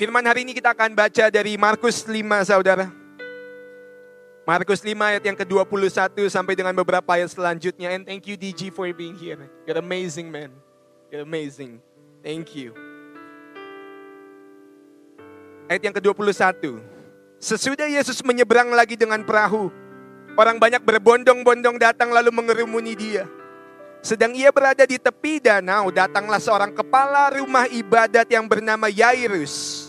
Firman hari ini kita akan baca dari Markus 5 saudara. Markus 5 ayat yang ke-21 sampai dengan beberapa ayat selanjutnya. And thank you DG for being here. You're amazing man. You're amazing. Thank you. Ayat yang ke-21. Sesudah Yesus menyeberang lagi dengan perahu, orang banyak berbondong-bondong datang lalu mengerumuni dia. Sedang ia berada di tepi danau, datanglah seorang kepala rumah ibadat yang bernama Yairus.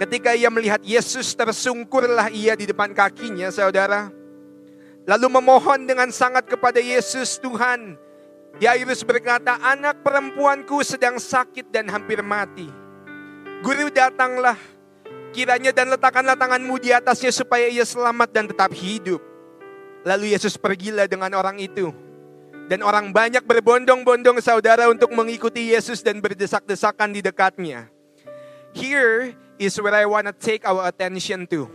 Ketika ia melihat Yesus tersungkurlah ia di depan kakinya saudara. Lalu memohon dengan sangat kepada Yesus Tuhan. Yairus berkata, anak perempuanku sedang sakit dan hampir mati. Guru datanglah, kiranya dan letakkanlah tanganmu di atasnya supaya ia selamat dan tetap hidup. Lalu Yesus pergilah dengan orang itu. Dan orang banyak berbondong-bondong saudara untuk mengikuti Yesus dan berdesak-desakan di dekatnya. Here is where I want to take our attention to.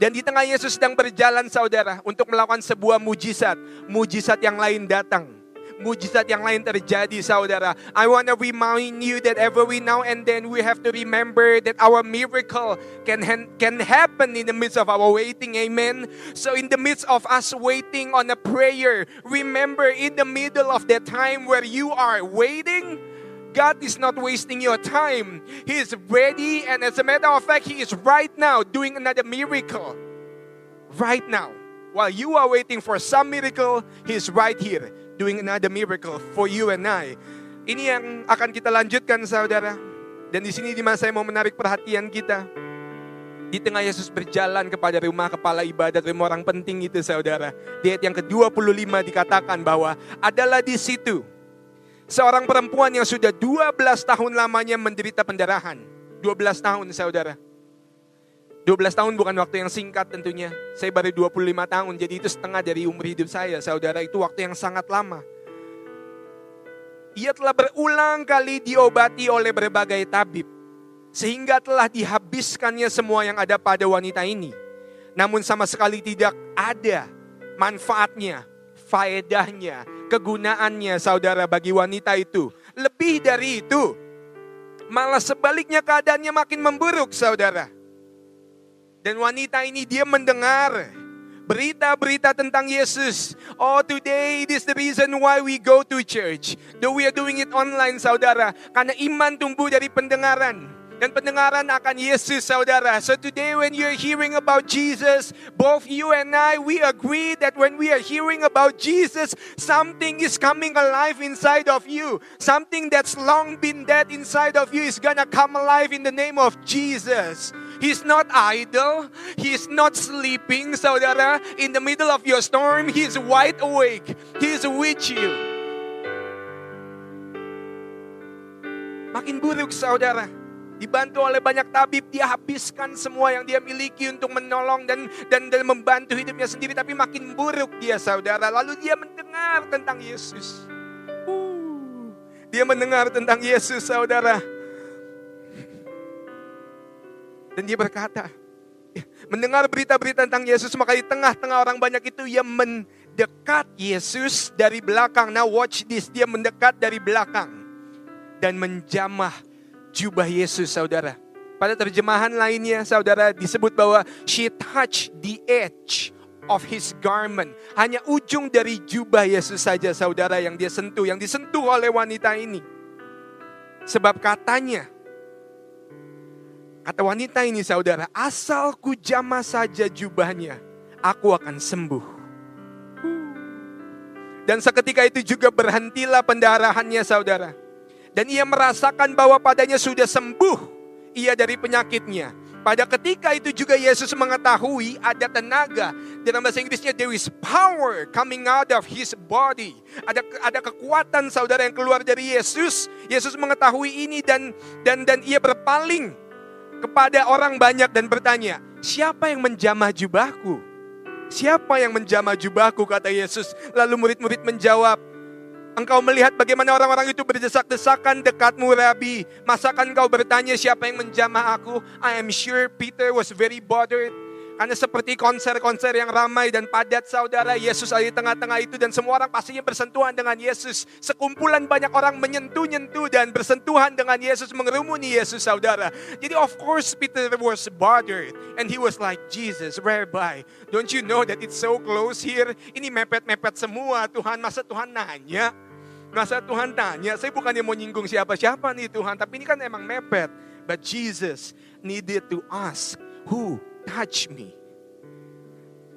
Dan di tengah Yesus sedang berjalan saudara untuk melakukan sebuah mujizat. Mujizat yang lain datang. Mujizat yang lain terjadi saudara. I want to remind you that every now and then we have to remember that our miracle can, can happen in the midst of our waiting. Amen. So in the midst of us waiting on a prayer, remember in the middle of that time where you are waiting, God is not wasting your time. He is ready, and as a matter of fact, He is right now doing another miracle. Right now. While you are waiting for some miracle, He is right here doing another miracle for you and I. Ini yang akan kita lanjutkan, saudara. Dan di sini di mana saya mau menarik perhatian kita. Di tengah Yesus berjalan kepada rumah kepala ibadat rumah orang penting itu saudara. Di ayat yang ke-25 dikatakan bahwa adalah di situ Seorang perempuan yang sudah 12 tahun lamanya menderita pendarahan. 12 tahun saudara. 12 tahun bukan waktu yang singkat tentunya. Saya baru 25 tahun, jadi itu setengah dari umur hidup saya. Saudara, itu waktu yang sangat lama. Ia telah berulang kali diobati oleh berbagai tabib. Sehingga telah dihabiskannya semua yang ada pada wanita ini. Namun sama sekali tidak ada manfaatnya, faedahnya, kegunaannya saudara bagi wanita itu. Lebih dari itu, malah sebaliknya keadaannya makin memburuk saudara. Dan wanita ini dia mendengar berita-berita tentang Yesus. Oh, today this is the reason why we go to church. Though we are doing it online, saudara. Karena iman tumbuh dari pendengaran dan pendengaran akan Yesus saudara. So today when you're hearing about Jesus, both you and I, we agree that when we are hearing about Jesus, something is coming alive inside of you. Something that's long been dead inside of you is gonna come alive in the name of Jesus. He's not idle. He's not sleeping, saudara. In the middle of your storm, He's wide awake. He's with you. Makin buruk, saudara dibantu oleh banyak tabib, dia habiskan semua yang dia miliki untuk menolong dan dan, dan membantu hidupnya sendiri, tapi makin buruk dia saudara. Lalu dia mendengar tentang Yesus. Dia mendengar tentang Yesus saudara. Dan dia berkata, mendengar berita-berita tentang Yesus, maka di tengah-tengah orang banyak itu ia mendekat Yesus dari belakang. Now watch this, dia mendekat dari belakang dan menjamah jubah Yesus saudara. Pada terjemahan lainnya saudara disebut bahwa she touched the edge of his garment. Hanya ujung dari jubah Yesus saja saudara yang dia sentuh, yang disentuh oleh wanita ini. Sebab katanya, kata wanita ini saudara, asal ku jamah saja jubahnya, aku akan sembuh. Dan seketika itu juga berhentilah pendarahannya saudara. Dan ia merasakan bahwa padanya sudah sembuh ia dari penyakitnya. Pada ketika itu juga Yesus mengetahui ada tenaga. Dalam bahasa Inggrisnya there is power coming out of his body. Ada ada kekuatan saudara yang keluar dari Yesus. Yesus mengetahui ini dan dan dan ia berpaling kepada orang banyak dan bertanya, "Siapa yang menjamah jubahku?" Siapa yang menjamah jubahku kata Yesus. Lalu murid-murid menjawab, Engkau melihat bagaimana orang-orang itu berdesak-desakan dekatmu Rabi. Masakan kau bertanya siapa yang menjamah aku? I am sure Peter was very bothered. Karena seperti konser-konser yang ramai dan padat saudara, Yesus ada di tengah-tengah itu dan semua orang pastinya bersentuhan dengan Yesus. Sekumpulan banyak orang menyentuh-nyentuh dan bersentuhan dengan Yesus, mengerumuni Yesus saudara. Jadi of course Peter was bothered and he was like, Jesus, whereby? Don't you know that it's so close here? Ini mepet-mepet semua Tuhan, masa Tuhan nanya? Masa Tuhan tanya, saya bukannya mau nyinggung siapa-siapa nih Tuhan, tapi ini kan emang mepet. But Jesus needed to ask, who touch me.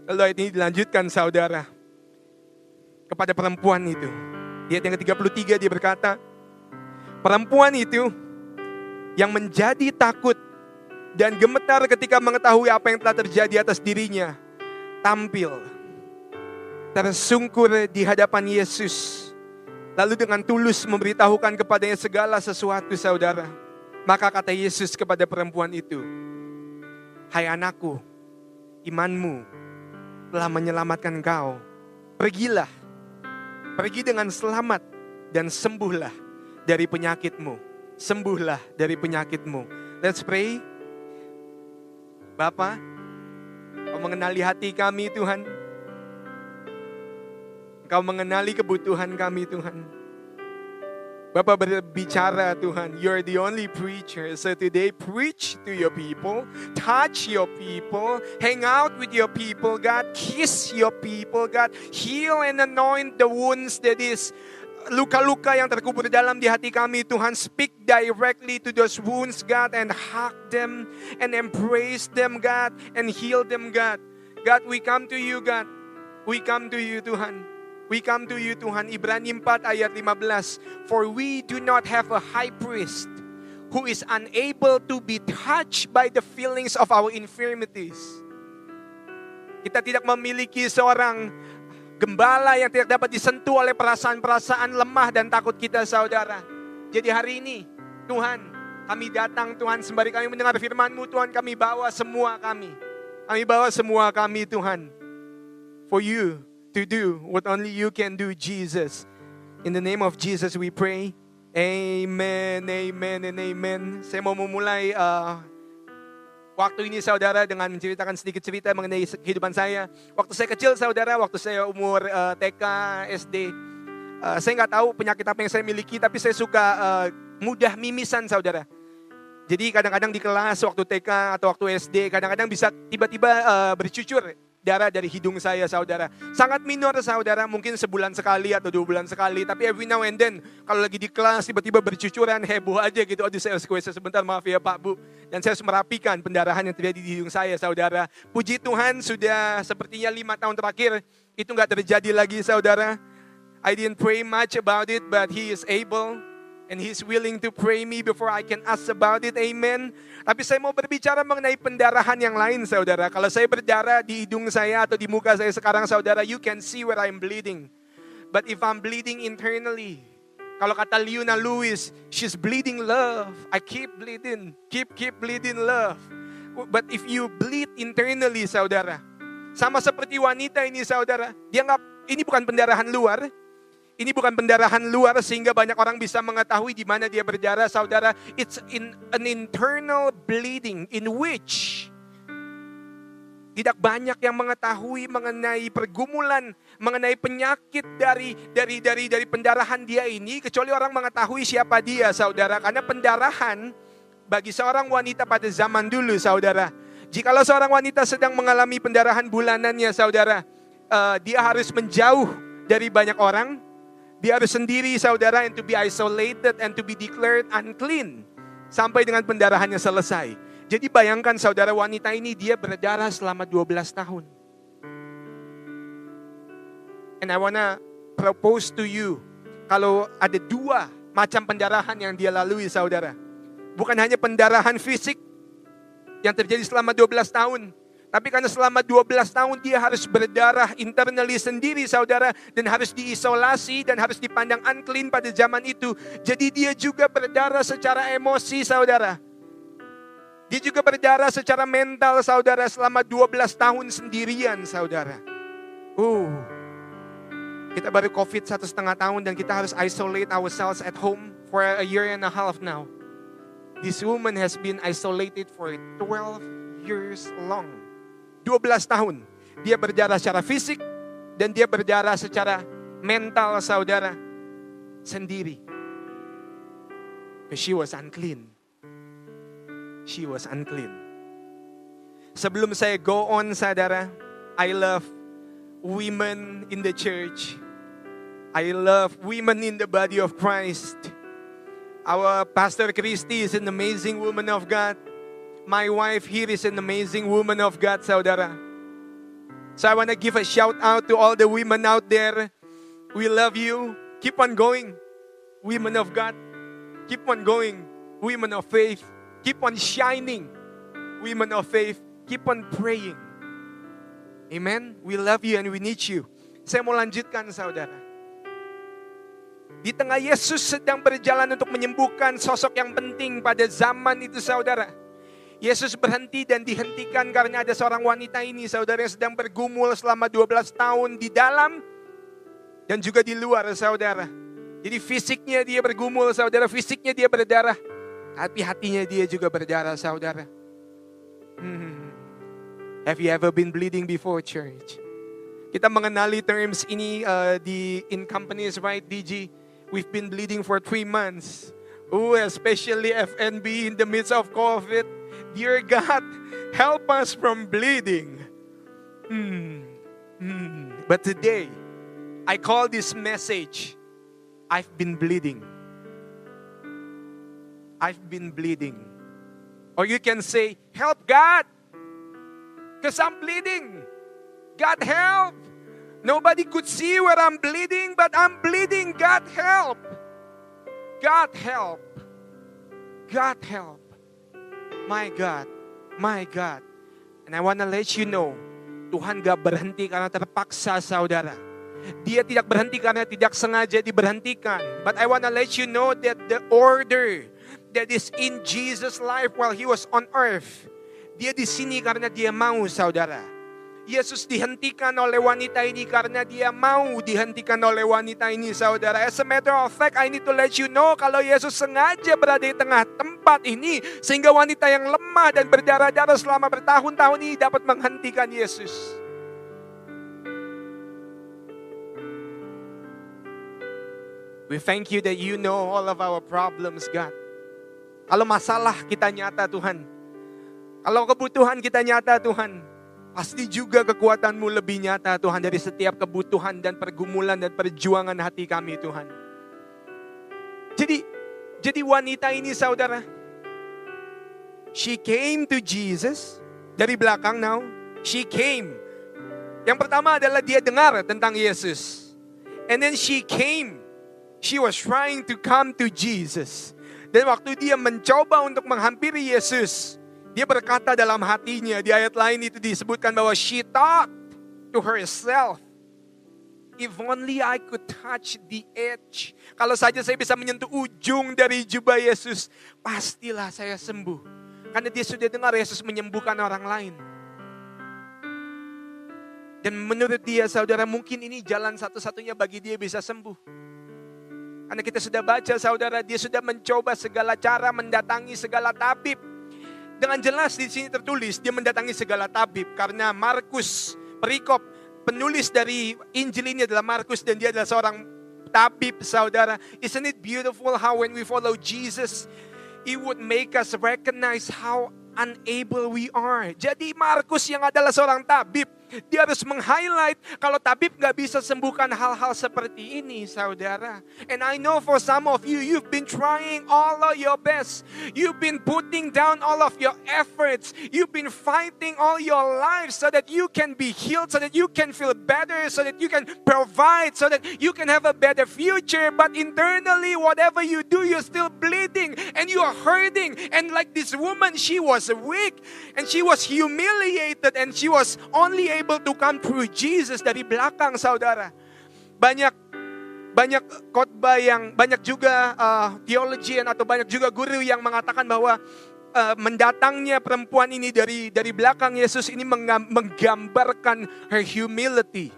Lalu ayat ini dilanjutkan saudara. Kepada perempuan itu. Di ayat yang ke-33 dia berkata, Perempuan itu yang menjadi takut dan gemetar ketika mengetahui apa yang telah terjadi atas dirinya. Tampil. Tersungkur di hadapan Yesus. Lalu dengan tulus memberitahukan kepadanya segala sesuatu saudara. Maka kata Yesus kepada perempuan itu, Hai anakku, imanmu telah menyelamatkan kau. Pergilah, pergi dengan selamat dan sembuhlah dari penyakitmu. Sembuhlah dari penyakitmu. Let's pray. Bapak, kau mengenali hati kami Tuhan. Kau mengenali kebutuhan kami Tuhan. Bapak berbicara Tuhan, you're the only preacher. So today preach to your people, touch your people, hang out with your people, God, kiss your people, God, heal and anoint the wounds that is luka-luka yang terkubur dalam di hati kami. Tuhan speak directly to those wounds God and hug them and embrace them God and heal them God. God we come to you God. We come to you Tuhan We come to you Tuhan Ibrani 4 ayat 15 For we do not have a high priest who is unable to be touched by the feelings of our infirmities. Kita tidak memiliki seorang gembala yang tidak dapat disentuh oleh perasaan-perasaan lemah dan takut kita saudara. Jadi hari ini Tuhan kami datang Tuhan sembari kami mendengar firman-Mu Tuhan kami bawa semua kami. Kami bawa semua kami Tuhan. For you to do what only you can do, Jesus. In the name of Jesus we pray. Amen, amen, and amen. Saya mau memulai uh, waktu ini saudara dengan menceritakan sedikit cerita mengenai kehidupan saya. Waktu saya kecil saudara, waktu saya umur uh, TK, SD, uh, saya nggak tahu penyakit apa yang saya miliki, tapi saya suka uh, mudah mimisan saudara. Jadi kadang-kadang di kelas waktu TK atau waktu SD, kadang-kadang bisa tiba-tiba uh, bercucur darah dari hidung saya saudara. Sangat minor saudara, mungkin sebulan sekali atau dua bulan sekali. Tapi every now and then, kalau lagi di kelas tiba-tiba bercucuran, heboh aja gitu. Aduh saya harus sebentar, maaf ya Pak Bu. Dan saya harus merapikan pendarahan yang terjadi di hidung saya saudara. Puji Tuhan sudah sepertinya lima tahun terakhir, itu nggak terjadi lagi saudara. I didn't pray much about it, but He is able and He's willing to pray me before I can ask about it. Amen. Tapi saya mau berbicara mengenai pendarahan yang lain, saudara. Kalau saya berdarah di hidung saya atau di muka saya sekarang, saudara, you can see where I'm bleeding. But if I'm bleeding internally, kalau kata Leona Lewis, she's bleeding love. I keep bleeding, keep keep bleeding love. But if you bleed internally, saudara, sama seperti wanita ini, saudara, dia nggak, ini bukan pendarahan luar, ini bukan pendarahan luar sehingga banyak orang bisa mengetahui di mana dia berdarah, saudara. It's in an internal bleeding in which tidak banyak yang mengetahui mengenai pergumulan, mengenai penyakit dari dari dari dari pendarahan dia ini kecuali orang mengetahui siapa dia, saudara. Karena pendarahan bagi seorang wanita pada zaman dulu, saudara. Jikalau seorang wanita sedang mengalami pendarahan bulanannya, saudara, uh, dia harus menjauh dari banyak orang, dia harus sendiri saudara and to be isolated and to be declared unclean. Sampai dengan pendarahannya selesai. Jadi bayangkan saudara wanita ini dia berdarah selama 12 tahun. And I wanna propose to you. Kalau ada dua macam pendarahan yang dia lalui saudara. Bukan hanya pendarahan fisik. yang terjadi selama 12 tahun. Tapi karena selama 12 tahun dia harus berdarah internally sendiri saudara. Dan harus diisolasi dan harus dipandang unclean pada zaman itu. Jadi dia juga berdarah secara emosi saudara. Dia juga berdarah secara mental saudara selama 12 tahun sendirian saudara. Uh, kita baru covid satu setengah tahun dan kita harus isolate ourselves at home for a year and a half now. This woman has been isolated for 12 years long. 12 tahun. Dia berdarah secara fisik dan dia berdarah secara mental saudara sendiri. She was unclean. She was unclean. Sebelum saya go on saudara, I love women in the church. I love women in the body of Christ. Our Pastor Christy is an amazing woman of God. My wife here is an amazing woman of God, saudara. So I want to give a shout out to all the women out there. We love you. Keep on going. Women of God. Keep on going. Women of faith. Keep on shining. Women of faith. Keep on praying. Amen. We love you and we need you. Saya mau lanjutkan saudara. Di tengah Yesus sedang berjalan untuk menyembuhkan sosok yang penting pada zaman itu saudara. Yesus berhenti dan dihentikan karena ada seorang wanita ini, saudara yang sedang bergumul selama 12 tahun di dalam dan juga di luar, saudara. Jadi fisiknya dia bergumul, saudara. Fisiknya dia berdarah. Tapi hatinya dia juga berdarah, saudara. Hmm. Have you ever been bleeding before, church? Kita mengenali terms ini uh, di in companies, right, DG? We've been bleeding for three months. Oh, especially FNB in the midst of COVID. Dear God, help us from bleeding. Hmm. Hmm. But today, I call this message, I've been bleeding. I've been bleeding. Or you can say, Help God, because I'm bleeding. God help. Nobody could see where I'm bleeding, but I'm bleeding. God help. God help. God help. My God, my God. And I want to let you know, Tuhan gak berhenti karena terpaksa saudara. Dia tidak berhenti karena tidak sengaja diberhentikan. But I want to let you know that the order that is in Jesus' life while He was on earth, dia di sini karena dia mau saudara. Yesus dihentikan oleh wanita ini karena dia mau dihentikan oleh wanita ini saudara. As a matter of fact, I need to let you know kalau Yesus sengaja berada di tengah tempat ini sehingga wanita yang lemah dan berdarah-darah selama bertahun-tahun ini dapat menghentikan Yesus. We thank you that you know all of our problems, God. Kalau masalah kita nyata Tuhan. Kalau kebutuhan kita nyata Tuhan Pasti juga kekuatanmu lebih nyata Tuhan dari setiap kebutuhan dan pergumulan dan perjuangan hati kami Tuhan. Jadi, jadi wanita ini saudara, she came to Jesus dari belakang now. She came. Yang pertama adalah dia dengar tentang Yesus. And then she came. She was trying to come to Jesus. Dan waktu dia mencoba untuk menghampiri Yesus, dia berkata dalam hatinya, di ayat lain itu disebutkan bahwa she thought to herself, if only I could touch the edge. Kalau saja saya bisa menyentuh ujung dari jubah Yesus, pastilah saya sembuh. Karena dia sudah dengar Yesus menyembuhkan orang lain. Dan menurut dia saudara mungkin ini jalan satu-satunya bagi dia bisa sembuh. Karena kita sudah baca saudara, dia sudah mencoba segala cara mendatangi segala tabib dengan jelas di sini tertulis dia mendatangi segala tabib karena Markus perikop penulis dari Injil ini adalah Markus dan dia adalah seorang tabib saudara. Isn't it beautiful how when we follow Jesus, He would make us recognize how unable we are. Jadi Markus yang adalah seorang tabib, dia harus meng-highlight kalau tabib nggak bisa sembuhkan hal-hal seperti ini, saudara. And I know for some of you, you've been trying all of your best. You've been putting down all of your efforts. You've been fighting all your life so that you can be healed, so that you can feel better, so that you can provide, so that you can have a better future. But internally, whatever you do, you're still bleeding. and you are hurting. And like this woman, she was weak and she was humiliated and she was only able to come through Jesus dari belakang saudara. Banyak banyak khotbah yang banyak juga uh, atau banyak juga guru yang mengatakan bahwa uh, mendatangnya perempuan ini dari dari belakang Yesus ini menggambarkan her humility.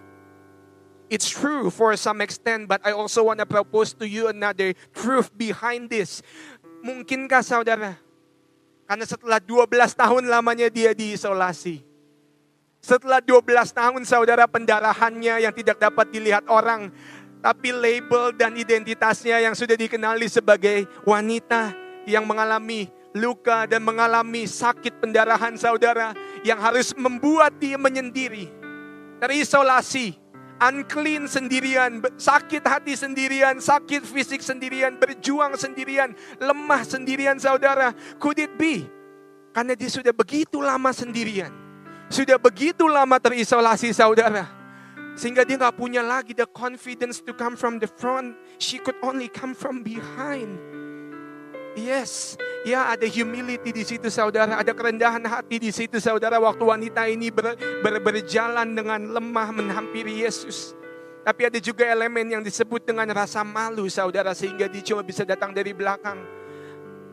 It's true for some extent, but I also want to propose to you another truth behind this. Mungkinkah saudara? Karena setelah 12 tahun lamanya dia diisolasi. Setelah 12 tahun saudara pendarahannya yang tidak dapat dilihat orang. Tapi label dan identitasnya yang sudah dikenali sebagai wanita yang mengalami luka dan mengalami sakit pendarahan saudara. Yang harus membuat dia menyendiri. Terisolasi unclean sendirian, sakit hati sendirian, sakit fisik sendirian, berjuang sendirian, lemah sendirian saudara. Could it be? Karena dia sudah begitu lama sendirian. Sudah begitu lama terisolasi saudara. Sehingga dia gak punya lagi the confidence to come from the front. She could only come from behind. Yes, ya ada humility di situ saudara, ada kerendahan hati di situ saudara waktu wanita ini ber, ber, berjalan dengan lemah menghampiri Yesus. Tapi ada juga elemen yang disebut dengan rasa malu saudara sehingga dia cuma bisa datang dari belakang.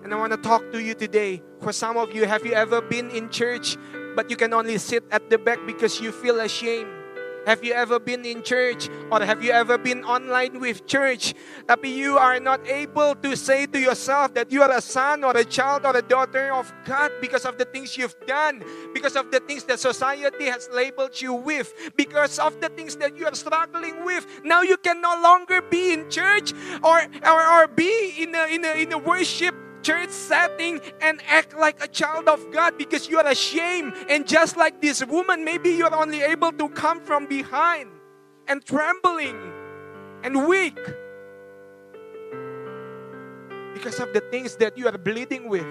And I want to talk to you today. For some of you, have you ever been in church but you can only sit at the back because you feel ashamed? Have you ever been in church or have you ever been online with church? Tapi you are not able to say to yourself that you are a son or a child or a daughter of God because of the things you've done, because of the things that society has labeled you with, because of the things that you are struggling with. Now you can no longer be in church or or, or be in a, in a, in a worship church setting and act like a child of God because you are ashamed. And just like this woman, maybe you are only able to come from behind and trembling and weak because of the things that you are bleeding with,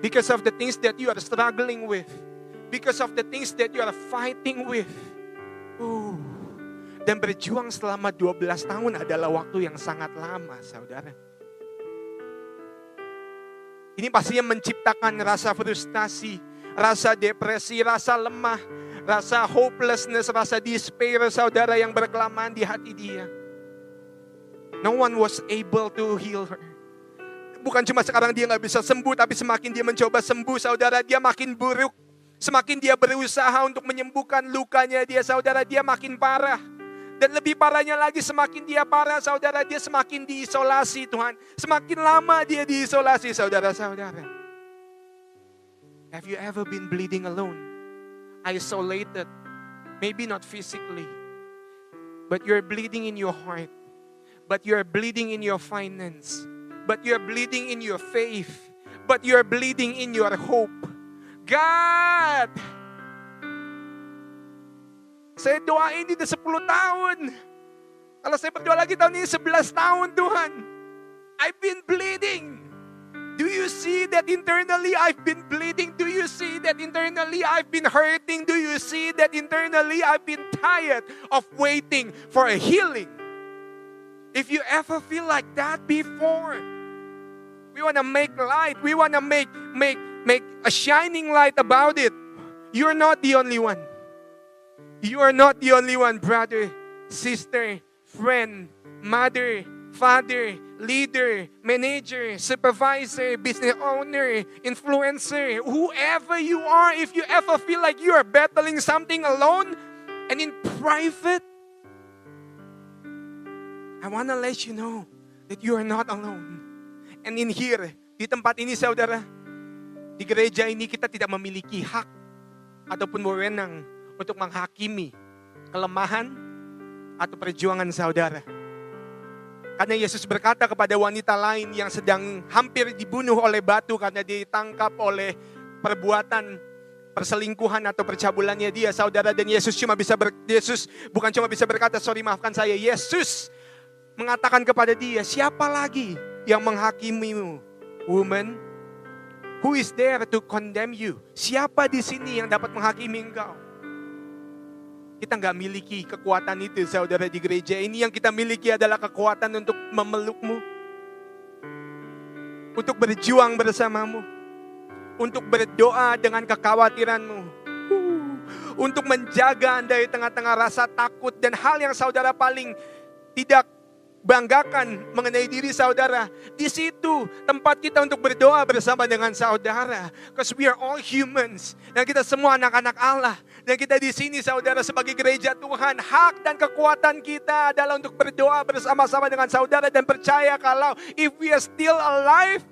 because of the things that you are struggling with, because of the things that you are fighting with. Ooh. Dan berjuang selama 12 tahun adalah waktu yang sangat lama, saudara. Ini pastinya menciptakan rasa frustasi, rasa depresi, rasa lemah, rasa hopelessness, rasa despair saudara yang berkelamaan di hati dia. No one was able to heal her. Bukan cuma sekarang dia nggak bisa sembuh, tapi semakin dia mencoba sembuh, saudara, dia makin buruk. Semakin dia berusaha untuk menyembuhkan lukanya dia, saudara, dia makin parah. Dan lebih parahnya lagi semakin dia parah saudara dia semakin diisolasi Tuhan. Semakin lama dia diisolasi saudara-saudara. Have you ever been bleeding alone? Isolated. Maybe not physically. But you're bleeding in your heart. But you're bleeding in your finance. But you're bleeding in your faith. But you're bleeding in your hope. God, saya doain ini 10 tahun. Kalau saya berdoa lagi tahun ini 11 tahun Tuhan. I've been bleeding. Do you see that internally I've been bleeding? Do you see that internally I've been hurting? Do you see that internally I've been tired of waiting for a healing? If you ever feel like that before, we want to make light. We want to make make make a shining light about it. You're not the only one. You are not the only one, brother, sister, friend, mother, father, leader, manager, supervisor, business owner, influencer, whoever you are, if you ever feel like you are battling something alone and in private, I want to let you know that you are not alone. And in here, di tempat ini saudara, di gereja ini kita tidak memiliki hak ataupun wewenang untuk menghakimi kelemahan atau perjuangan saudara. Karena Yesus berkata kepada wanita lain yang sedang hampir dibunuh oleh batu karena ditangkap oleh perbuatan perselingkuhan atau percabulannya dia saudara dan Yesus cuma bisa ber, Yesus bukan cuma bisa berkata sorry maafkan saya. Yesus mengatakan kepada dia siapa lagi yang menghakimimu woman? Who is there to condemn you? Siapa di sini yang dapat menghakimi engkau kita nggak miliki kekuatan itu saudara di gereja ini. Yang kita miliki adalah kekuatan untuk memelukmu. untuk berjuang bersamamu, untuk berdoa dengan kekhawatiranmu, untuk menjaga Anda di tengah-tengah rasa takut dan hal yang saudara paling tidak banggakan mengenai diri saudara. Di situ tempat kita untuk berdoa bersama dengan saudara. Because we are all humans. Dan kita semua anak-anak Allah. Dan kita di sini saudara sebagai gereja Tuhan. Hak dan kekuatan kita adalah untuk berdoa bersama-sama dengan saudara. Dan percaya kalau if we are still alive.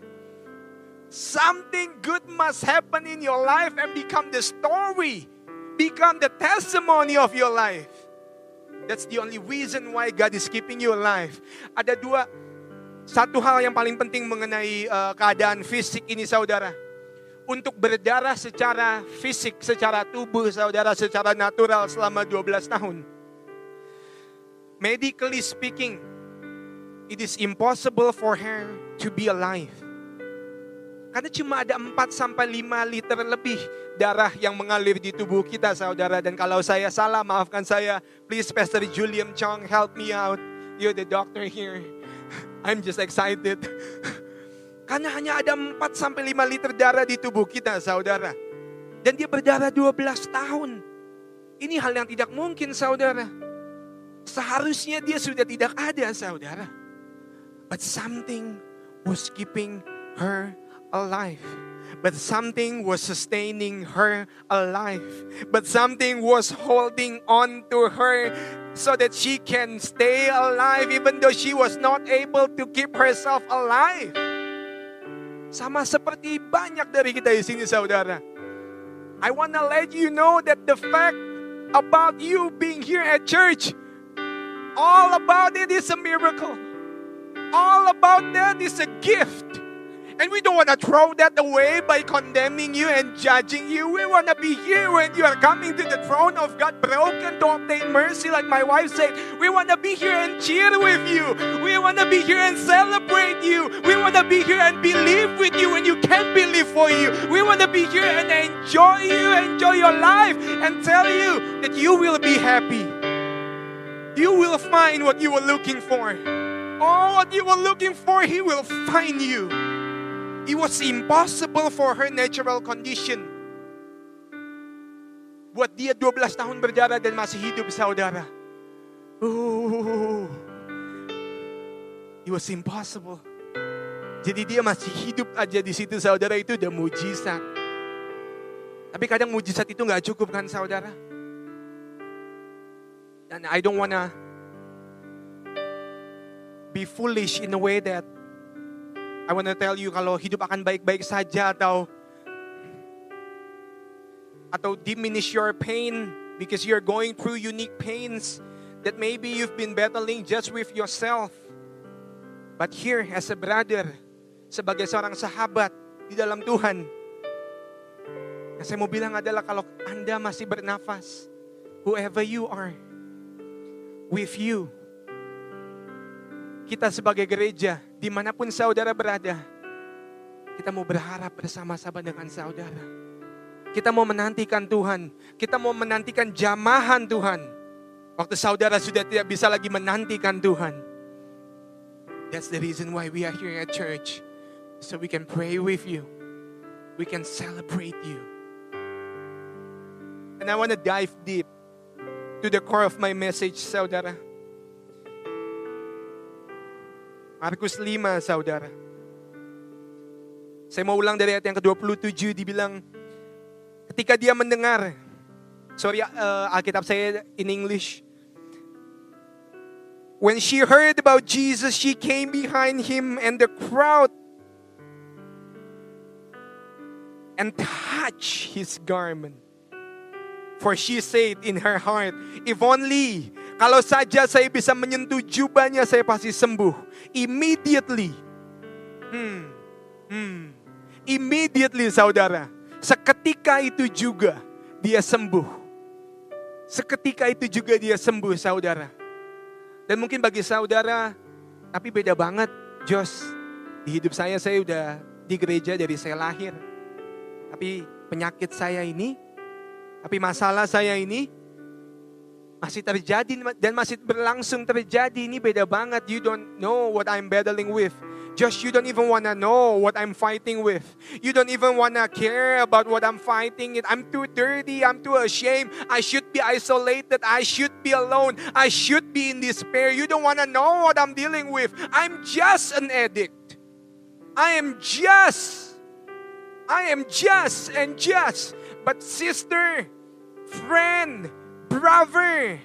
Something good must happen in your life and become the story. Become the testimony of your life. That's the only reason why God is keeping you alive. Ada dua, satu hal yang paling penting mengenai uh, keadaan fisik ini saudara. Untuk berdarah secara fisik, secara tubuh saudara, secara natural selama 12 tahun. Medically speaking, it is impossible for her to be alive. Karena cuma ada 4 sampai 5 liter lebih darah yang mengalir di tubuh kita saudara. Dan kalau saya salah maafkan saya. Please Pastor Julian Chong help me out. You're the doctor here. I'm just excited. Karena hanya ada 4 sampai 5 liter darah di tubuh kita saudara. Dan dia berdarah 12 tahun. Ini hal yang tidak mungkin saudara. Seharusnya dia sudah tidak ada saudara. But something was keeping her alive. But something was sustaining her alive. But something was holding on to her so that she can stay alive even though she was not able to keep herself alive. Sama seperti banyak dari kita di sini saudara. I want to let you know that the fact about you being here at church, all about it is a miracle. All about that is a gift. And we don't want to throw that away by condemning you and judging you. We want to be here when you are coming to the throne of God, broken to obtain mercy, like my wife said. We want to be here and cheer with you. We want to be here and celebrate you. We want to be here and believe with you when you can't believe for you. We want to be here and enjoy you, enjoy your life, and tell you that you will be happy. You will find what you were looking for. All what you were looking for, He will find you. It was impossible for her natural condition. Buat dia 12 tahun berjalan dan masih hidup saudara. Oh, it was impossible. Jadi dia masih hidup aja di situ saudara itu udah mujizat. Tapi kadang mujizat itu nggak cukup kan saudara? Dan I don't wanna be foolish in a way that I want to tell you kalau hidup akan baik-baik saja atau atau diminish your pain because you're going through unique pains that maybe you've been battling just with yourself. But here as a brother, sebagai seorang sahabat di dalam Tuhan, yang saya mau bilang adalah kalau Anda masih bernafas, whoever you are, with you, kita sebagai gereja, di mana pun saudara berada, kita mau berharap bersama-sama dengan saudara. Kita mau menantikan Tuhan, kita mau menantikan jamahan Tuhan. Waktu saudara sudah tidak bisa lagi menantikan Tuhan. That's the reason why we are here at church. So we can pray with you. We can celebrate you. And I want to dive deep to the core of my message, saudara. Markus 5, saudara. Saya mau ulang dari ayat yang ke-27, dibilang, ketika dia mendengar, sorry, uh, Alkitab saya in English. When she heard about Jesus, she came behind him and the crowd and touched his garment. For she said in her heart, if only kalau saja saya bisa menyentuh jubahnya, saya pasti sembuh. Immediately. Hmm. Hmm. Immediately saudara. Seketika itu juga dia sembuh. Seketika itu juga dia sembuh saudara. Dan mungkin bagi saudara, tapi beda banget. Jos, di hidup saya saya udah di gereja dari saya lahir. Tapi penyakit saya ini, tapi masalah saya ini, masih terjadi dan masih berlangsung terjadi. Ini beda banget. You don't know what I'm battling with. Just you don't even wanna know what I'm fighting with. You don't even wanna care about what I'm fighting. I'm too dirty. I'm too ashamed. I should be isolated. I should be alone. I should be in despair. You don't wanna know what I'm dealing with. I'm just an addict. I am just. I am just and just. But sister, friend, brother,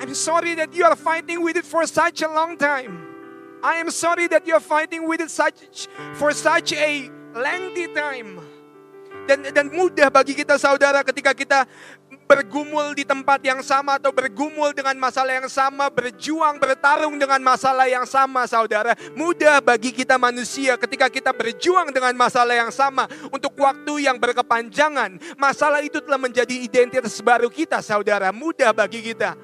I'm sorry that you are fighting with it for such a long time. I am sorry that you're fighting with it such, for such a lengthy time. Dan, dan mudah bagi kita saudara ketika kita bergumul di tempat yang sama atau bergumul dengan masalah yang sama, berjuang, bertarung dengan masalah yang sama saudara. Mudah bagi kita manusia ketika kita berjuang dengan masalah yang sama untuk waktu yang berkepanjangan. Masalah itu telah menjadi identitas baru kita saudara. Mudah bagi kita.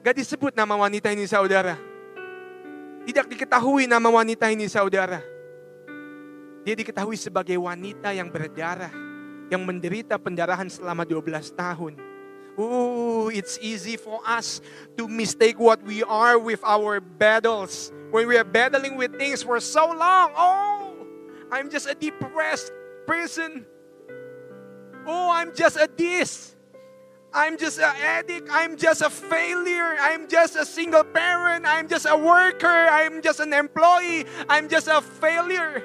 Gak disebut nama wanita ini saudara. Tidak diketahui nama wanita ini saudara. Dia diketahui sebagai wanita yang berdarah. Yang menderita pendarahan selama 12 tahun. Oh, it's easy for us to mistake what we are with our battles. When we are battling with things for so long. Oh, I'm just a depressed person. Oh, I'm just a this. I'm just an addict. I'm just a failure. I'm just a single parent. I'm just a worker. I'm just an employee. I'm just a failure.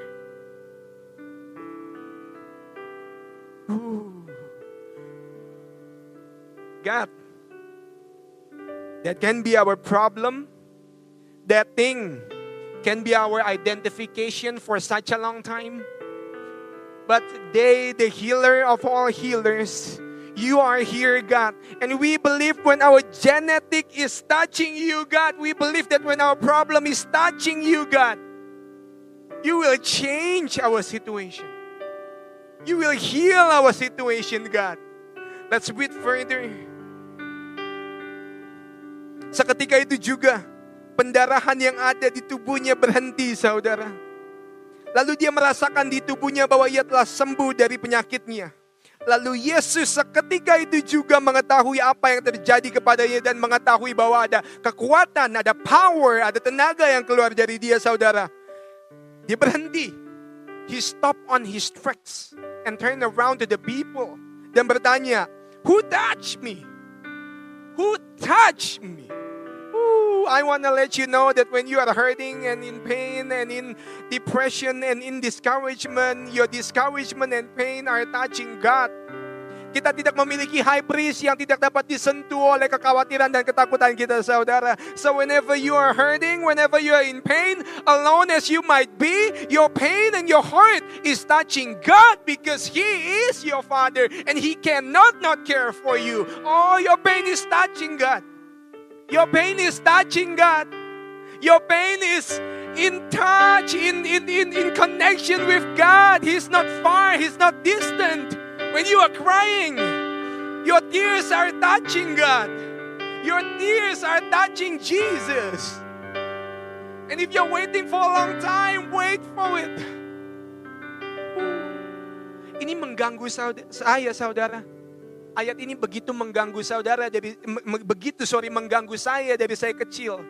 God, that can be our problem. That thing can be our identification for such a long time. But they, the healer of all healers, you are here, God. And we believe when our genetic is touching you, God, we believe that when our problem is touching you, God, you will change our situation. You will heal our situation, God. Let's read further. Seketika itu juga, pendarahan yang ada di tubuhnya berhenti, saudara. Lalu dia merasakan di tubuhnya bahwa ia telah sembuh dari penyakitnya. Lalu Yesus seketika itu juga mengetahui apa yang terjadi kepadanya dan mengetahui bahwa ada kekuatan, ada power, ada tenaga yang keluar dari dia saudara. Dia berhenti. He stopped on his tracks and turned around to the people dan bertanya, Who touched me? Who touched me? I want to let you know that when you are hurting and in pain and in depression and in discouragement, your discouragement and pain are touching God. Kita tidak memiliki high priest yang tidak dapat disentuh oleh kekhawatiran dan ketakutan kita, saudara. So whenever you are hurting, whenever you are in pain, alone as you might be, your pain and your heart is touching God because He is your Father and He cannot not care for you. All your pain is touching God. Your pain is touching God. Your pain is in touch, in, in, in, in connection with God. He's not far, He's not distant. When you are crying, your tears are touching God. Your tears are touching Jesus. And if you're waiting for a long time, wait for it. Ini mengganggu saya, saudara. Ayat ini begitu mengganggu saudara dari begitu sorry mengganggu saya dari saya kecil.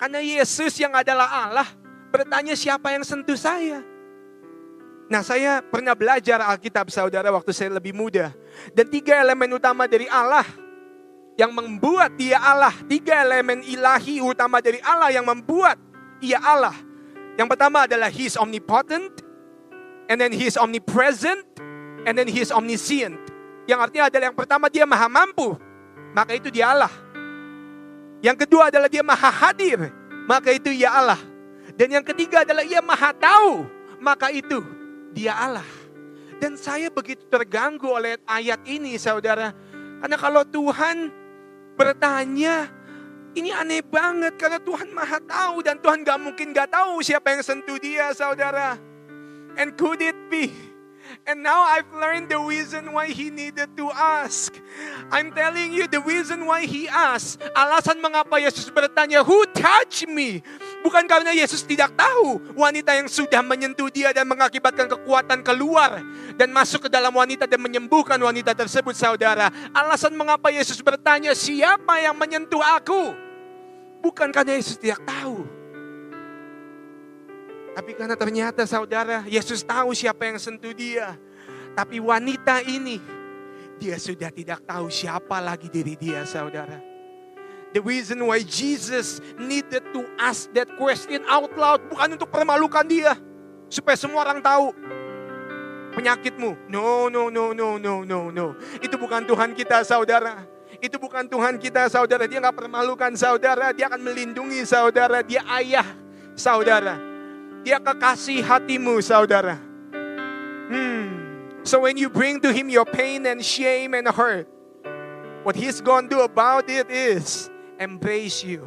Karena Yesus yang adalah Allah bertanya siapa yang sentuh saya. Nah saya pernah belajar Alkitab saudara waktu saya lebih muda. Dan tiga elemen utama dari Allah yang membuat dia Allah. Tiga elemen ilahi utama dari Allah yang membuat ia Allah. Yang pertama adalah He is omnipotent. And then He is omnipresent. And then He is omniscient. Yang artinya adalah yang pertama dia maha mampu, maka itu dia Allah. Yang kedua adalah dia maha hadir, maka itu ia Allah. Dan yang ketiga adalah ia maha tahu, maka itu dia Allah. Dan saya begitu terganggu oleh ayat ini saudara. Karena kalau Tuhan bertanya, ini aneh banget karena Tuhan maha tahu dan Tuhan gak mungkin gak tahu siapa yang sentuh dia saudara. And could it be And now I've learned the reason why he needed to ask. I'm telling you the reason why he asked. Alasan mengapa Yesus bertanya, Who touched me? Bukan karena Yesus tidak tahu wanita yang sudah menyentuh dia dan mengakibatkan kekuatan keluar dan masuk ke dalam wanita dan menyembuhkan wanita tersebut saudara. Alasan mengapa Yesus bertanya siapa yang menyentuh aku? Bukan karena Yesus tidak tahu. Tapi karena ternyata saudara Yesus tahu siapa yang sentuh dia. Tapi wanita ini dia sudah tidak tahu siapa lagi diri dia saudara. The reason why Jesus needed to ask that question out loud bukan untuk permalukan dia supaya semua orang tahu penyakitmu. No, no, no, no, no, no, no. Itu bukan Tuhan kita, saudara. Itu bukan Tuhan kita, saudara. Dia nggak permalukan, saudara. Dia akan melindungi, saudara. Dia ayah, saudara. Dia kekasih hatimu, saudara. Hmm. So when you bring to Him your pain and shame and hurt, what He's gonna do about it is embrace you.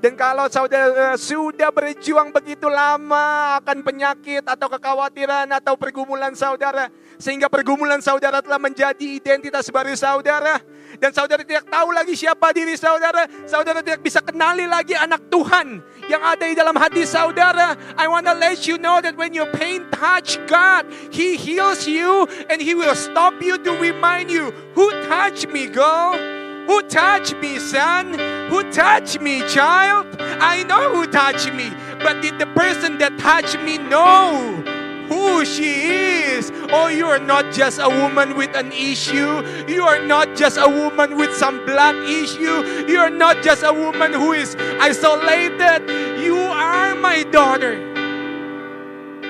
Dan kalau saudara sudah berjuang begitu lama akan penyakit atau kekhawatiran atau pergumulan saudara, sehingga pergumulan saudara telah menjadi identitas baru saudara, dan saudara tidak tahu lagi siapa diri saudara, saudara tidak bisa kenali lagi anak Tuhan yang ada di dalam hati saudara. I want to let you know that when your pain touch God, He heals you and He will stop you to remind you, who touched me, girl? Who touched me, son? Who touched me, child? I know who touched me, but did the person that touched me know who she is? Oh, you are not just a woman with an issue. You are not just a woman with some blood issue. You are not just a woman who is isolated. You are my daughter.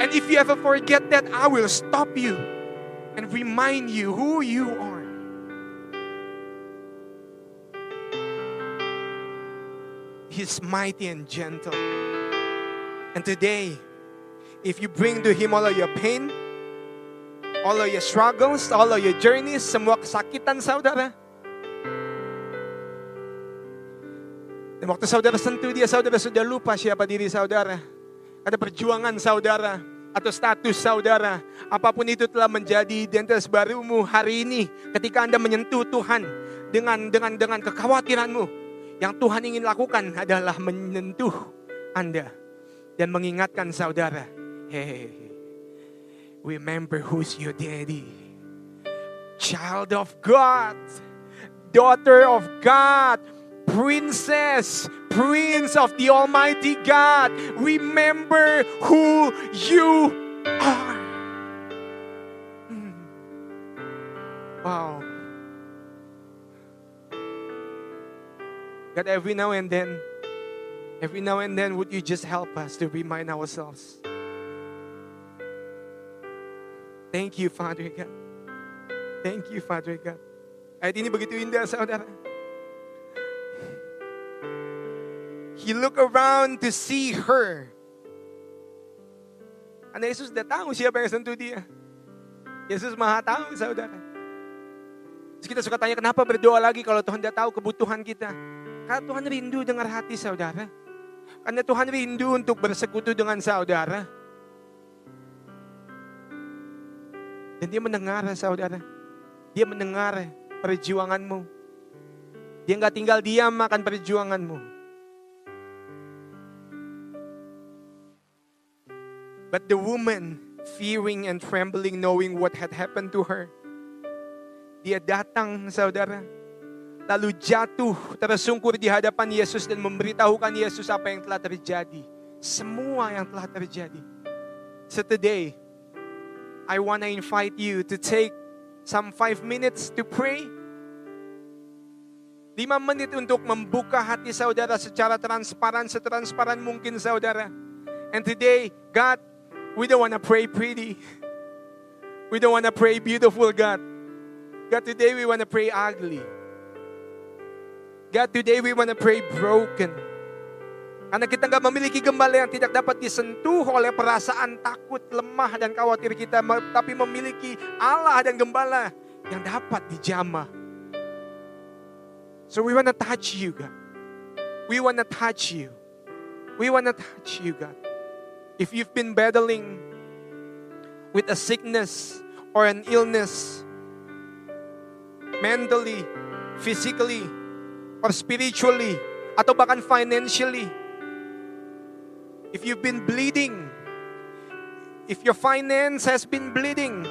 And if you ever forget that, I will stop you and remind you who you are. He's mighty and gentle. And today, if you bring to Him all of your pain, all of your struggles, all of your journeys, semua kesakitan saudara. Dan waktu saudara sentuh dia, saudara sudah lupa siapa diri saudara. Ada perjuangan saudara atau status saudara. Apa pun itu telah menjadi identitas barumu hari ini. Ketika Anda menyentuh Tuhan dengan dengan dengan kekhawatiranmu, yang Tuhan ingin lakukan adalah menyentuh Anda dan mengingatkan saudara, hey, remember who's your daddy. Child of God, daughter of God, princess, prince of the Almighty God. Remember who you are. Hmm. Wow. God, every now and then, every now and then, would you just help us to remind ourselves? Thank you, Father God. Thank you, Father God. Ayat ini begitu indah, saudara. He looked around to see her. Karena Yesus sudah tahu siapa yang sentuh dia. Yesus maha tahu, saudara. Terus kita suka tanya, kenapa berdoa lagi kalau Tuhan tidak tahu kebutuhan kita? Karena Tuhan rindu dengar hati saudara. Karena Tuhan rindu untuk bersekutu dengan saudara. Dan dia mendengar saudara. Dia mendengar perjuanganmu. Dia nggak tinggal diam makan perjuanganmu. But the woman, fearing and trembling, knowing what had happened to her, dia datang, saudara, lalu jatuh tersungkur di hadapan Yesus dan memberitahukan Yesus apa yang telah terjadi. Semua yang telah terjadi. So today, I want to invite you to take some five minutes to pray. Lima menit untuk membuka hati saudara secara transparan, setransparan mungkin saudara. And today, God, we don't want to pray pretty. We don't want to pray beautiful, God. God, today we want to pray ugly. God, today we want to pray broken. Karena kita nggak memiliki gembala yang tidak dapat disentuh oleh perasaan takut, lemah, dan khawatir kita. Tapi memiliki Allah dan gembala yang dapat dijamah. So we want to touch you, God. We want to touch you. We want to touch you, God. If you've been battling with a sickness or an illness, mentally, physically, or spiritually, atau bahkan financially, if you've been bleeding, if your finance has been bleeding,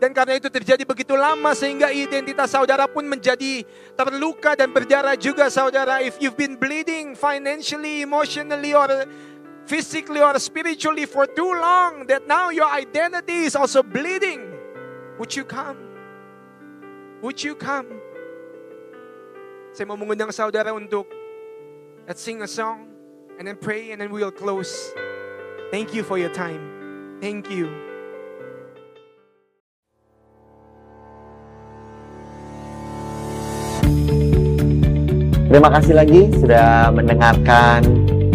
dan karena itu terjadi begitu lama sehingga identitas saudara pun menjadi terluka dan berdarah juga saudara. If you've been bleeding financially, emotionally, or physically or spiritually for too long that now your identity is also bleeding, would you come? Would you come? Saya mau mengundang saudara untuk let's sing a song and then pray and then we'll close. Thank you for your time. Thank you. Terima kasih lagi sudah mendengarkan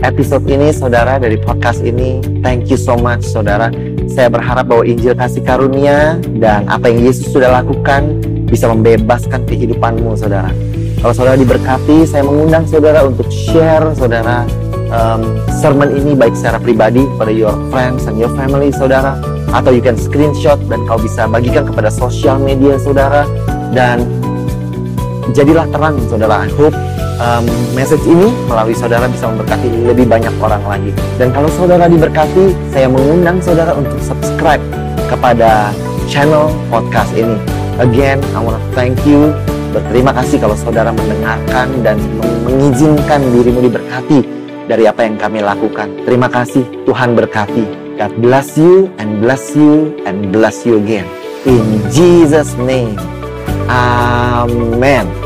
episode ini saudara dari podcast ini. Thank you so much saudara. Saya berharap bahwa Injil kasih karunia dan apa yang Yesus sudah lakukan bisa membebaskan kehidupanmu saudara. Kalau saudara diberkati, saya mengundang saudara untuk share saudara um, sermon ini baik secara pribadi kepada your friends and your family saudara atau you can screenshot dan kau bisa bagikan kepada sosial media saudara dan jadilah terang saudara. I hope um, message ini melalui saudara bisa memberkati lebih banyak orang lagi. Dan kalau saudara diberkati, saya mengundang saudara untuk subscribe kepada channel podcast ini. Again, I want to thank you. Berterima kasih kalau saudara mendengarkan dan mengizinkan dirimu diberkati dari apa yang kami lakukan. Terima kasih, Tuhan berkati. God bless you and bless you and bless you again. In Jesus' name. Amen.